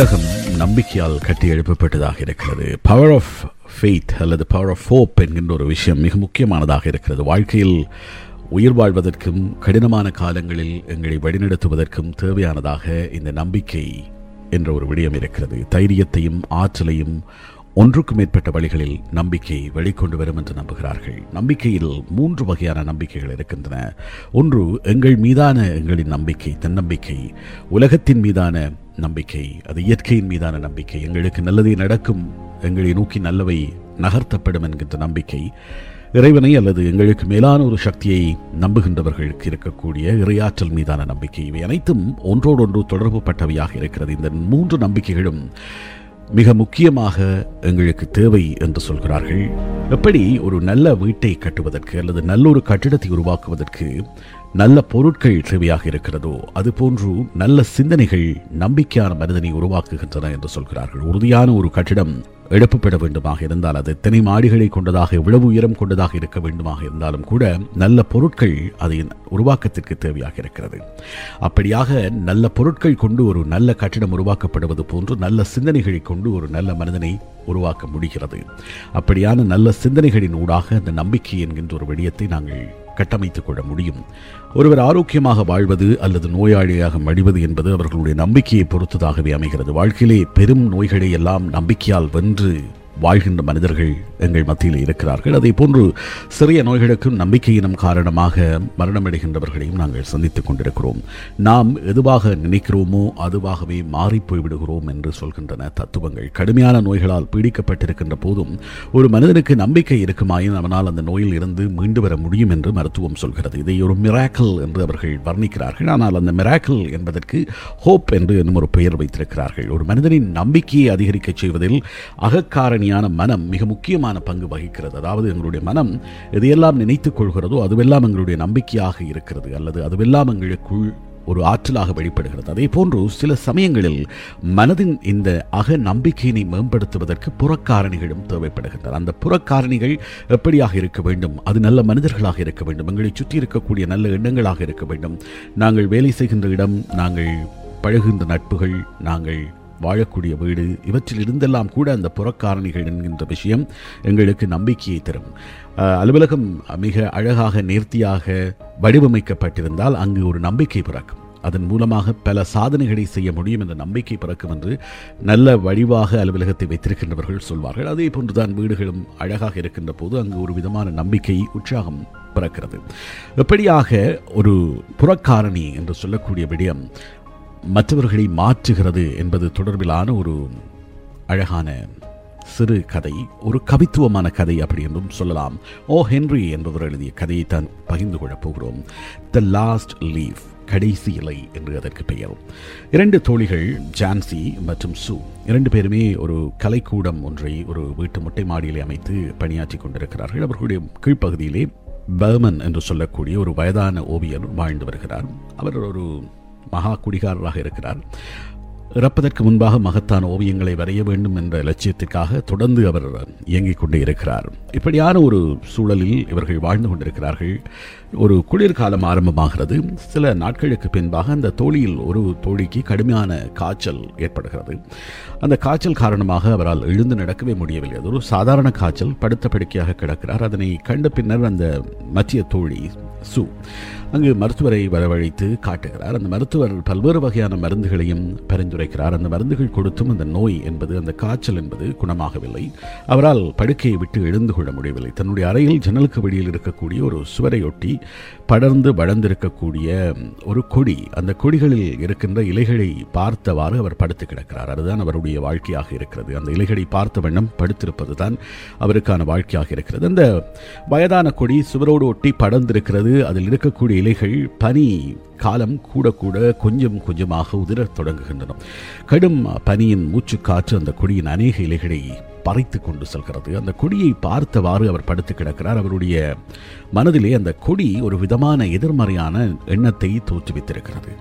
உலகம் நம்பிக்கையால் கட்டி எழுப்பப்பட்டதாக இருக்கிறது. பவர் ஆஃப் ஃபெய்த் அல்லது பவர் ஆஃப் ஹோப் என்கின்ற ஒரு விஷயம் மிக முக்கியமானதாக இருக்கிறது. வாழ்க்கையில் உயிர் வாழ்வதற்கும் கடினமான காலங்களில் எங்களை வழிநடத்துவதற்கும் தேவையானதாக இந்த நம்பிக்கை என்ற ஒரு விடயம் இருக்கிறது. தைரியத்தையும் ஆற்றலையும் ஒன்றுக்கு மேற்பட்ட வழிகளில் நம்பிக்கை வெளிக்கொண்டு வரும் என்று நம்புகிறார்கள். நம்பிக்கையில் மூன்று வகையான நம்பிக்கைகள் இருக்கின்றன. ஒன்று எங்கள் மீதான எங்களின் நம்பிக்கை தன்னம்பிக்கை. உலகத்தின் மீதான நம்பிக்கை அது இயற்கையின் மீதான நம்பிக்கை. எங்களுக்கு நல்லதே நடக்கும் எங்களை நோக்கி நல்லவை நகர்த்தப்படும் என்கின்ற நம்பிக்கை. இறைவனை அல்லது எங்களுக்கு மேலான ஒரு சக்தியை நம்புகின்றவர்களுக்கு இருக்கக்கூடிய இறையாற்றல் மீதான நம்பிக்கை. இவை அனைத்தும் ஒன்றோடொன்று தொடர்பு பட்டவையாக இருக்கிறது. இந்த மூன்று நம்பிக்கைகளும் மிக முக்கியமாக எங்களுக்கு தேவை என்று சொல்கிறார்கள். எப்படி ஒரு நல்ல வீட்டை கட்டுவதற்கு அல்லது நல்ல ஒரு கட்டிடத்தை உருவாக்குவதற்கு நல்ல பொருட்கள் தேவையாக இருக்கிறதோ அதுபோன்று நல்ல சிந்தனைகள் நம்பிக்கையான மனிதனை உருவாக்குகின்றன என்று சொல்கிறார்கள். உறுதியான ஒரு கட்டிடம் எழுப்பப்பட வேண்டுமாக இருந்தால் அது எத்தனை மாடிகளை கொண்டதாக இவ்வளவு உயரம் கொண்டதாக இருக்க வேண்டுமாக இருந்தாலும் கூட நல்ல பொருட்கள் அதை உருவாக்கத்திற்கு தேவையாக இருக்கிறது. அப்படியாக நல்ல பொருட்கள் கொண்டு ஒரு நல்ல கட்டிடம் உருவாக்கப்படுவது போன்று நல்ல சிந்தனைகளை கொண்டு ஒரு நல்ல மனிதனை உருவாக்க முடிகிறது. அப்படியான நல்ல சிந்தனைகளின் ஊடாக அந்த நம்பிக்கை என்கின்ற ஒரு விடயத்தை நாங்கள் கட்டமைத்துக் கொள்ள முடியும். ஒருவர் ஆரோக்கியமாக வாழ்வது அல்லது நோயாளியாக மடிவது என்பது அவர்களுடைய நம்பிக்கையை பொறுத்ததாகவே அமைகிறது. வாழ்க்கையிலே பெரும் நோய்களை எல்லாம் நம்பிக்கையால் வென்று வாழ்கின்ற மனிதர்கள் எங்கள் மத்தியில் இருக்கிறார்கள். அதே போன்று சிறிய நோய்களுக்கும் நம்பிக்கையினம் காரணமாக மரணமடைகின்றவர்களையும் நாங்கள் சந்தித்துக் கொண்டிருக்கிறோம். நாம் எதுவாக நினைக்கிறோமோ அதுவாகவே மாறிப்போய் விடுகிறோம் என்று சொல்கின்றன தத்துவங்கள். கடுமையான நோய்களால் பீடிக்கப்பட்டிருக்கின்ற போதும் ஒரு மனிதனுக்கு நம்பிக்கை இருக்குமாயின் அவனால் அந்த நோயில் இருந்து மீண்டு வர முடியும் என்று மருத்துவம் சொல்கிறது. இதை ஒரு மிராக்கல் என்று அவர்கள் வர்ணிக்கிறார்கள். ஆனால் அந்த மிராக்கல் என்பதற்கு ஹோப் என்று என்னும் ஒரு பெயர் வைத்திருக்கிறார்கள். ஒரு மனிதனின் நம்பிக்கையை அதிகரிக்கச் செய்வதில் அகக்காரணி அகக்காரணியான மனம் மிக முக்கியமான பங்கு வகிக்கிறது. அதாவது எங்களுடைய மனம் எதையெல்லாம் நினைத்துக் கொள்கிறதோ அதுவெல்லாம் எங்களுடைய நம்பிக்கையாக இருக்கிறது அல்லது அதுவெல்லாம் எங்களுக்குள் ஒரு ஆற்றலாக வெளிப்படுகிறது. அதே போன்று சில சமயங்களில் மனதின் இந்த அக நம்பிக்கையினை மேம்படுத்துவதற்கு புறக்காரணிகளும் தேவைப்படுகின்றன. அந்த புறக்காரணிகள் எப்படியாக இருக்க வேண்டும்? அது நல்ல மனிதர்களாக இருக்க வேண்டும். எங்களை சுற்றி இருக்கக்கூடிய நல்ல எண்ணங்களாக இருக்க வேண்டும். நாங்கள் வேலை செய்கின்ற இடம் நாங்கள் பழகுகின்ற நட்புகள் நாங்கள் வாழக்கூடிய வீடு இவற்றில் இருந்தெல்லாம் கூட அந்த புறக்காரணிகள் என்கின்ற விஷயம் எங்களுக்கு நம்பிக்கையை தரும். அலுவலகம் மிக அழகாக நேர்த்தியாக வடிவமைக்கப்பட்டிருந்தால் அங்கு ஒரு நம்பிக்கை பிறக்கும். அதன் மூலமாக பல சாதனைகளை செய்ய முடியும் என்ற நம்பிக்கை பிறக்கும் என்று நல்ல வடிவாக அலுவலகத்தை வைத்திருக்கின்றவர்கள் சொல்வார்கள். அதே போன்றுதான் வீடுகளும் அழகாக இருக்கின்ற போது அங்கு ஒரு விதமான நம்பிக்கை உற்சாகம் பிறக்கிறது. எப்படியாக ஒரு புறக்காரணி என்று சொல்லக்கூடிய விடயம் மற்றவர்களை மாற்றுகிறது என்பது தொடர்பிலான ஒரு அழகான சிறு கதை ஒரு கவித்துவமான கதை அப்படி என்றும் சொல்லலாம். ஓ ஹென்ரி என்பவர் எழுதிய கதையை தான் பகிர்ந்து கொள்ளப் போகிறோம். த லாஸ்ட் லீஃப் கடைசி இலை என்று அதற்கு பெயர். இரண்டு தோழிகள் ஜான்சி மற்றும் சு இரண்டு பேருமே ஒரு கலைக்கூடம் ஒன்றை ஒரு வீட்டு மொட்டை மாடியிலே அமைத்து பணியாற்றி கொண்டிருக்கிறார்கள். அவர்களுடைய கீழ்ப்பகுதியிலே பர்மன் என்று சொல்லக்கூடிய ஒரு வயதான ஓவியர் வாழ்ந்து வருகிறார். அவர் ஒரு மகா குடிகாரராக இருக்கிறார். இறப்பதற்கு முன்பாக மகத்தான ஓவியங்களை வரைய வேண்டும் என்ற லட்சியத்துக்காக தொடர்ந்து அவர் இயங்கிக் கொண்டே இருக்கிறார். இப்படியான ஒரு சூழலில் இவர்கள் வாழ்ந்து கொண்டிருக்கிறார்கள். ஒரு குளிர்காலம் ஆரம்பமாகிறது. சில நாட்களுக்கு பின்பாக அந்த தோழியில் ஒரு தோழிக்கு கடுமையான காய்ச்சல் ஏற்படுகிறது. அந்த காய்ச்சல் காரணமாக அவரால் எழுந்து நடக்கவே முடியவில்லை. அது ஒரு சாதாரண காய்ச்சல் படுத்த படுக்கையாக கிடக்கிறார். அதனை கண்ட பின்னர் அந்த மத்திய தோழி சு அங்கு மருத்துவரை வரவழைத்து காட்டுகிறார். அந்த மருத்துவர் பல்வேறு வகையான மருந்துகளையும் பரிந்துரைக்கிறார். அந்த மருந்துகள் கொடுத்தும் அந்த நோய் என்பது அந்த காய்ச்சல் என்பது குணமாகவில்லை. அவரால் படுக்கையை விட்டு எழுந்து கொள்ள முடியவில்லை. தன்னுடைய அறையில் ஜன்னலுக்கு வெளியில் இருக்கக்கூடிய ஒரு சுவரையொட்டி படர்ந்து வளர்ந்திருக்கக்கூடிய ஒரு கொடி அந்த கொடிகளில் இருக்கின்ற இலைகளை பார்த்தவாறு அவர் படுத்து கிடக்கிறார். அதுதான் அவருடைய வாழ்க்கையாக இருக்கிறது. அந்த இலைகளை பார்த்த வண்ணம் படுத்திருப்பது தான் அவருக்கான வாழ்க்கையாக இருக்கிறது. அந்த வயதான கொடி சுவரோடு ஒட்டி படர்ந்திருக்கிறது. அதில் இருக்கக்கூடிய இலைகள் பனி காலம் கூட கூட கொஞ்சம் கொஞ்சமாக உதிரத் தொடங்குகின்றன. கடும் பனியின் மூச்சுக்காற்று அந்த கொடியின் அநேக இலைகளை பறைத்து கொண்டு செல்கிறது. அந்த கொடியை பார்த்தவாறு அவர் படுத்து கிடக்கிறார். அவருடைய மனதிலே அந்த கொடி ஒரு விதமான எதிர்மறையான எண்ணத்தை தோற்றுவித்திருக்கிறது.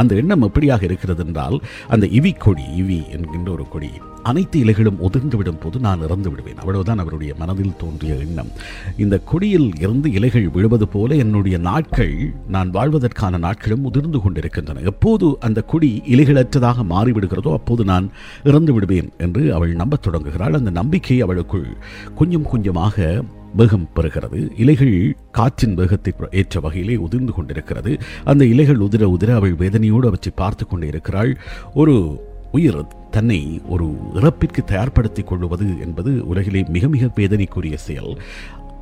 அந்த எண்ணம் எப்படியாக இருக்கிறது என்றால் அந்த இவி கொடி இவி என்கின்ற ஒரு கொடி அனைத்து இலைகளும் உதிர்ந்து போது நான் இறந்து விடுவேன். அவ்வளவுதான் அவருடைய மனதில் தோன்றிய எண்ணம். இந்த கொடியில் இருந்து இலைகள் விழுவது போல என்னுடைய நாட்கள் நான் வாழ்வதற்கான நாட்களும் உதிர்ந்து கொண்டிருக்கின்றன. எப்போது அந்த கொடி இலைகளற்றதாக மாறிவிடுகிறதோ அப்போது நான் இறந்து விடுவேன் என்று அவள் நம்பத் தொடங்குகிறாள். அந்த நம்பிக்கை அவளுக்குள் கொஞ்சம் கொஞ்சமாக வேகம் பெறுகிறது. இலைகள் காற்றின் வேகத்தை ஏற்ற வகையிலே உதிர்ந்து கொண்டிருக்கிறது. அந்த இலைகள் உதிர உதிர அவள் வேதனையோடு அவற்றை பார்த்து கொண்டு இருக்கிறாள் ஒரு உயிர் தன்னை ஒரு இறப்பிற்கு தயார்படுத்திக் கொள்வது என்பது உலகிலே மிக மிக வேதனைக்குரிய செயல்.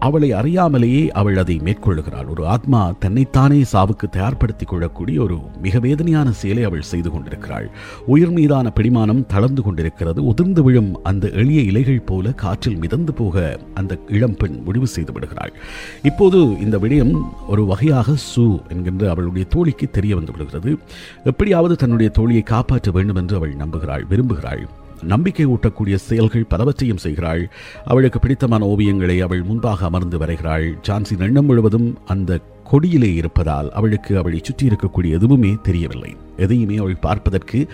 அவளை அறியாமலேயே அவள் அதை மேற்கொள்ளுகிறாள். ஒரு ஆத்மா தன்னைத்தானே சாவுக்கு தயார்படுத்திக் கொள்ளக்கூடிய ஒரு மிக வேதனையான செயலை அவள் செய்து கொண்டிருக்கிறாள். உயிர் மீதான பிடிமானம் தளர்ந்து கொண்டிருக்கிறது. உதிர்ந்து விழும் அந்த எளிய இலைகள் போல காற்றில் மிதந்து போக அந்த இளம்பெண் முடிவு செய்து விடுகிறாள். இப்போது இந்த விடயம் ஒரு வகையாக சு என்கின்ற அவளுடைய தோழிக்கு தெரிய வந்து விடுகிறது. எப்படியாவது தன்னுடைய தோழியை காப்பாற்ற வேண்டும் என்று அவள் நம்புகிறாள் விரும்புகிறாள். நம்பிக்கை ஊட்டக்கூடிய செயல்கள் பலவற்றையும் செய்கிறாள். அவளுக்கு பிடித்தமான ஓவியங்களை அவள் முன்பாக அமர்ந்து வரைகிறாள். ஜான்சின் எண்ணம் முழுவதும் அந்த கொடியிலே இருப்பதால் அவளுக்கு அவளை சுற்றி இருக்கக்கூடிய எதுவுமே தெரியவில்லை. எதையுமே அவள் பார்ப்பதற்கு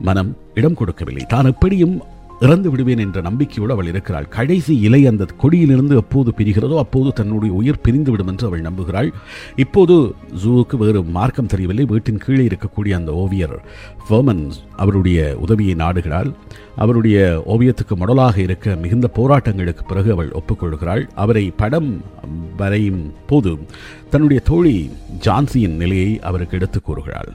மனம் இடம் கொடுக்கவில்லை. தான் எப்படியும் இறந்து விடுவேன் என்ற நம்பிக்கையோடு அவள் இருக்கிறாள். கடைசி இலை அந்த கொடியிலிருந்து எப்போது பிரிகிறதோ அப்போது தன்னுடைய உயிர் பிரிந்து விடும் என்று அவள் நம்புகிறாள். இப்போது ஜூவுக்கு வேறு மார்க்கம் தெரியவில்லை. வீட்டின் கீழே இருக்கக்கூடிய அந்த ஓவியர் ஃபர்மன் அவருடைய உதவியை நாடுகிறாள். அவருடைய ஓவியத்துக்கு மொடலாக இருக்க மிகுந்த போராட்டங்களுக்கு பிறகு அவள் ஒப்புக்கொள்கிறாள். அவரை படம் வரையும் போது தன்னுடைய தோழி ஜான்சியின் நிலையை அவருக்கு எடுத்துக் கூறுகிறாள்.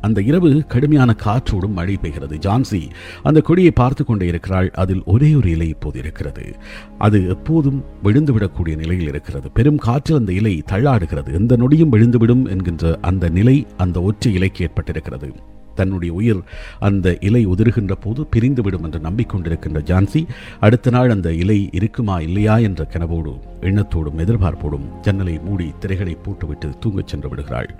அந்த இரவு கடுமையான காற்றோடும் மழை பெய்கிறது. ஜான்சி அந்த கொடியை பார்த்து கொண்டே இருக்கிறாள். அதில் ஒரே ஒரு இலை இப்போது இருக்கிறது. அது எப்போதும் விழுந்துவிடக்கூடிய நிலையில் இருக்கிறது. பெரும் காற்றில் அந்த இலை தள்ளாடுகிறது. எந்த நொடியும் விழுந்துவிடும் என்கின்ற அந்த நிலை அந்த ஒற்றை இலைக்கு ஏற்பட்டிருக்கிறது. தன்னுடைய உயிர் அந்த இலை உதிர்கின்ற போது பிரிந்துவிடும் என்று நம்பிக்கொண்டிருக்கின்ற ஜான்சி அடுத்த நாள் அந்த இலை இருக்குமா இல்லையா என்ற கனவோடு எண்ணத்தோடும் எதிர்பார்ப்போடும் ஜன்னலை மூடி திரைகளை போட்டுவிட்டு தூங்கச் சென்று விடுகிறாள்.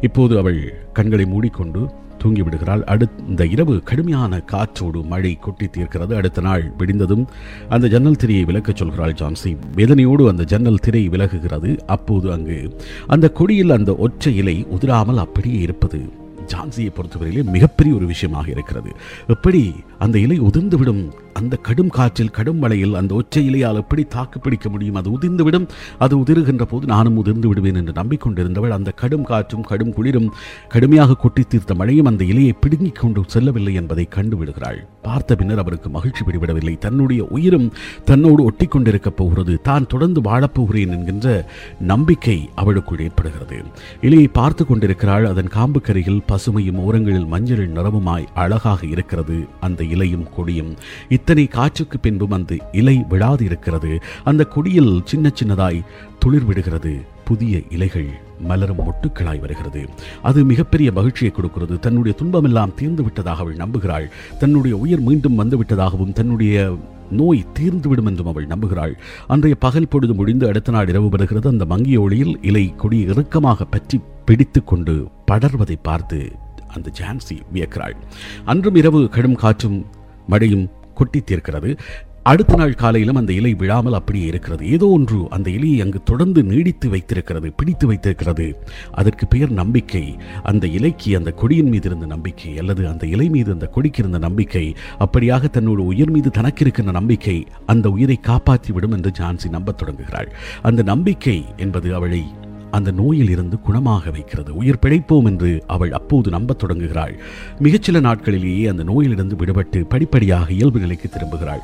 இப்போது அவள் கண்களை மூடிக்கொண்டு தூங்கி விடுகிறாள். அடுத்த இரவு கடுமையான காற்றோடு மழை கொட்டி தீர்க்கிறது. அடுத்த நாள் விடிந்ததும் அந்த ஜன்னல் திரையை விலக்கச் சொல்கிறாள் ஜான்சி. வேதனையோடு அந்த ஜன்னல் திரை விலகுகிறது. அப்போது அங்கு அந்த கொடியில் அந்த ஒற்றை இலை உதிராமல் அப்படியே இருப்பது ஜான்சியை பொறுத்தவரையிலே மிகப்பெரிய ஒரு விஷயமாக இருக்கிறது. எப்படி அந்த இலை உதிர்ந்துவிடும்? அந்த கடும் காற்றில் கடும் மழையில் அந்த ஒற்றை இலையால் எப்படி தாக்கு பிடிக்க முடியும்? அது உதிர்ந்துவிடும். அது உதிர்கின்ற போது நானும் உதிர்ந்து விடுவேன் என்று நம்பிக்கொண்டிருந்தவள் அந்த கடும் காற்றும் கடும் குளிரும் கடுமையாக கொட்டி தீர்த்த மழையும் அந்த இலையை பிடுங்கிக் கொண்டு செல்லவில்லை என்பதை கண்டுவிடுகிறாள் பார்த்த பின்னர் அவருக்கு மகிழ்ச்சி பிடிவிடவில்லை தன்னுடைய உயிரும் தன்னோடு ஒட்டி கொண்டிருக்கப் போகிறது. தான் தொடர்ந்து வாழப்போகிறேன் என்கின்ற நம்பிக்கை அவளுக்குள் ஏற்படுகிறது. இலையை பார்த்து கொண்டிருக்கிறாள். அதன் காம்புக்கரையில் பசுமையும் ஓரங்களில் மஞ்சள் நிறமுமாய் அழகாக இருக்கிறது. அந்த இலையும் கொடியும் இத்தனை காற்றுக்கு பின்பும் அந்த இலை விழாது இருக்கிறது அந்த கொடியில் சின்ன சின்னதாய் துளிர் விடுகிறது புதிய இலைகள் மலரும் மொட்டுக்களாய் வருகிறது. அது மிகப்பெரிய மகிழ்ச்சியை கொடுக்கிறது. தன்னுடைய துன்பமெல்லாம் தீர்ந்து விட்டதாக அவள் நம்புகிறாள். தன்னுடைய உயிர் மீண்டும் வந்து விட்டதாகவும் தன்னுடைய நோய் தீர்ந்துவிடும் என்றும் அவள் நம்புகிறாள். அன்றைய பகல் பொழுது முடிந்து அடுத்த நாள் இரவு வருகிறது. அந்த மங்கிய ஒளியில் இலை கொடி இறுக்கமாக பற்றி பிடித்து கொண்டு படர்வதை பார்த்து அந்த ஜான்சி வியக்கிறாள். அன்றும் இரவு கடும் காற்றும் மழையும் கொட்டி தீர்க்கிறது. அடுத்த நாள் காலையிலும் அந்த இலை விழாமல் அப்படியே இருக்கிறது. ஏதோ ஒன்று அந்த இலையை அங்கு தொடர்ந்து நீடித்து வைத்திருக்கிறது பிடித்து வைத்திருக்கிறது. அதற்கு பெயர் நம்பிக்கை. அந்த இலைக்கு அந்த கொடியின் மீது இருந்த நம்பிக்கை அல்லது அந்த இலை மீது அந்த கொடிக்கு இருந்த நம்பிக்கை அப்படியாக தன்னோட உயிர் மீது தனக்கு இருக்கின்ற நம்பிக்கை அந்த உயிரை காப்பாற்றி விடும் என்று ஜான்சி நம்பத் தொடங்குகிறாள். அந்த நம்பிக்கை என்பது அவளை அந்த நோயில் இருந்து குணமாக வைக்கிறது. உயிர் பிழைப்போம் என்று அவள் அப்போது நம்பத் தொடங்குகிறாள். மிகச்சில நாட்களிலேயே அந்த நோயிலிருந்து விடுபட்டு படிப்படியாக இயல்பு நிலைக்கு திரும்புகிறாள்.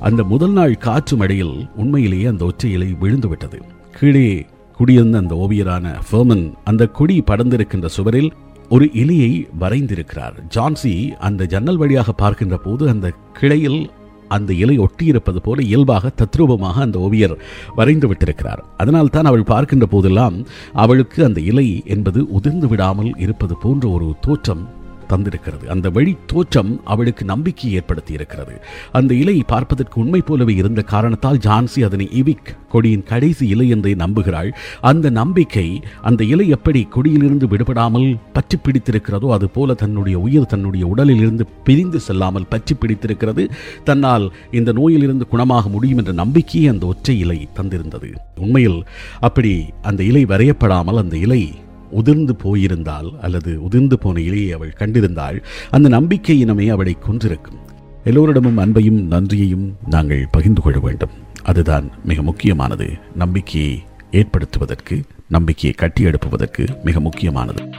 அந்த முதல் நாள் காற்று மழையில் உண்மையிலேயே அந்த ஒற்றை இலை விழுந்துவிட்டது. கீழே குடியிருந்த அந்த ஓவியரான ஃபெர்மன் அந்த கொடி படர்ந்திருக்கின்ற சுவரில் ஒரு இலையை வரைந்திருக்கிறார். ஜான்சி அந்த ஜன்னல் வழியாக பார்க்கின்ற போது அந்த கிளையில் அந்த இலை ஒட்டியிருப்பது போல இயல்பாக தத்ரூபமாக அந்த ஓவியர் வரைந்து விட்டிருக்கிறார். அதனால் தான் அவள் பார்க்கின்ற போதெல்லாம் அவளுக்கு அந்த இலை என்பது உதிர்ந்து விடாமல் இருப்பது போன்ற ஒரு தோற்றம் தந்திருக்கிறது. அந்த வழி தோற்றம் அவளுக்கு நம்பிக்கை ஏற்படுத்தி இருக்கிறது அந்த இலை பார்ப்பதற்கு உண்மை போலவே இருந்த காரணத்தால் ஜான்சி அதனை இவிக் கொடியின் கடைசி இலை என்றே நம்புகிறாள். அந்த நம்பிக்கை அந்த இலை எப்படி கொடியிலிருந்து விடுபடாமல் பற்றி பிடித்திருக்கிறதோ அது போல தன்னுடைய உயிர் தன்னுடைய உடலில் இருந்து பிரிந்து செல்லாமல் பற்றி பிடித்திருக்கிறது. தன்னால் இந்த நோயிலிருந்து குணமாக முடியும் என்ற நம்பிக்கையை அந்த ஒற்றை இலை தந்திருந்தது. உண்மையில் அப்படி அந்த இலை வரையப்படாமல் அந்த இலை உதிர்ந்து போயிருந்தால் அல்லது உதிர்ந்து போன இலையை அவள் கண்டிருந்தால் அந்த நம்பிக்கை இனமே அவளை கொன்றிருக்கும். எல்லோரிடமும் அன்பையும் நன்றியையும் நாங்கள் பகிர்ந்து கொள்ள வேண்டும். அதுதான் மிக முக்கியமானது. நம்பிக்கையை ஏற்படுத்துவதற்கு நம்பிக்கையை கட்டியெடுப்புவதற்கு மிக முக்கியமானது.